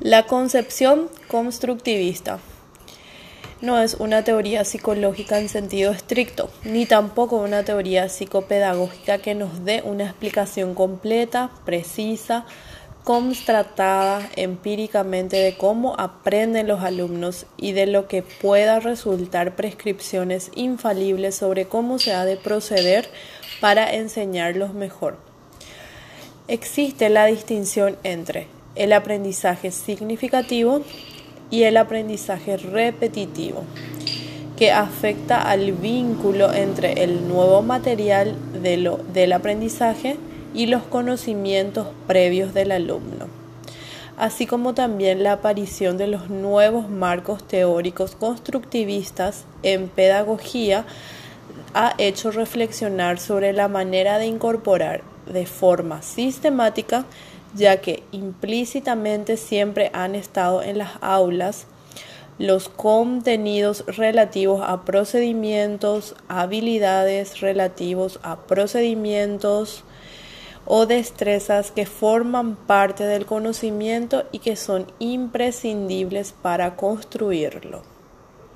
La concepción constructivista no es una teoría psicológica en sentido estricto, ni tampoco una teoría psicopedagógica que nos dé una explicación completa, precisa, constatada empíricamente de cómo aprenden los alumnos y de lo que pueda resultar prescripciones infalibles sobre cómo se ha de proceder para enseñarlos mejor. Existe la distinción entre el aprendizaje significativo y el aprendizaje repetitivo, que afecta al vínculo entre el nuevo material de lo, del aprendizaje y los conocimientos previos del alumno, así como también la aparición de los nuevos marcos teóricos constructivistas en pedagogía ha hecho reflexionar sobre la manera de incorporar de forma sistemática ya que implícitamente siempre han estado en las aulas los contenidos relativos a procedimientos, habilidades relativos a procedimientos o destrezas que forman parte del conocimiento y que son imprescindibles para construirlo.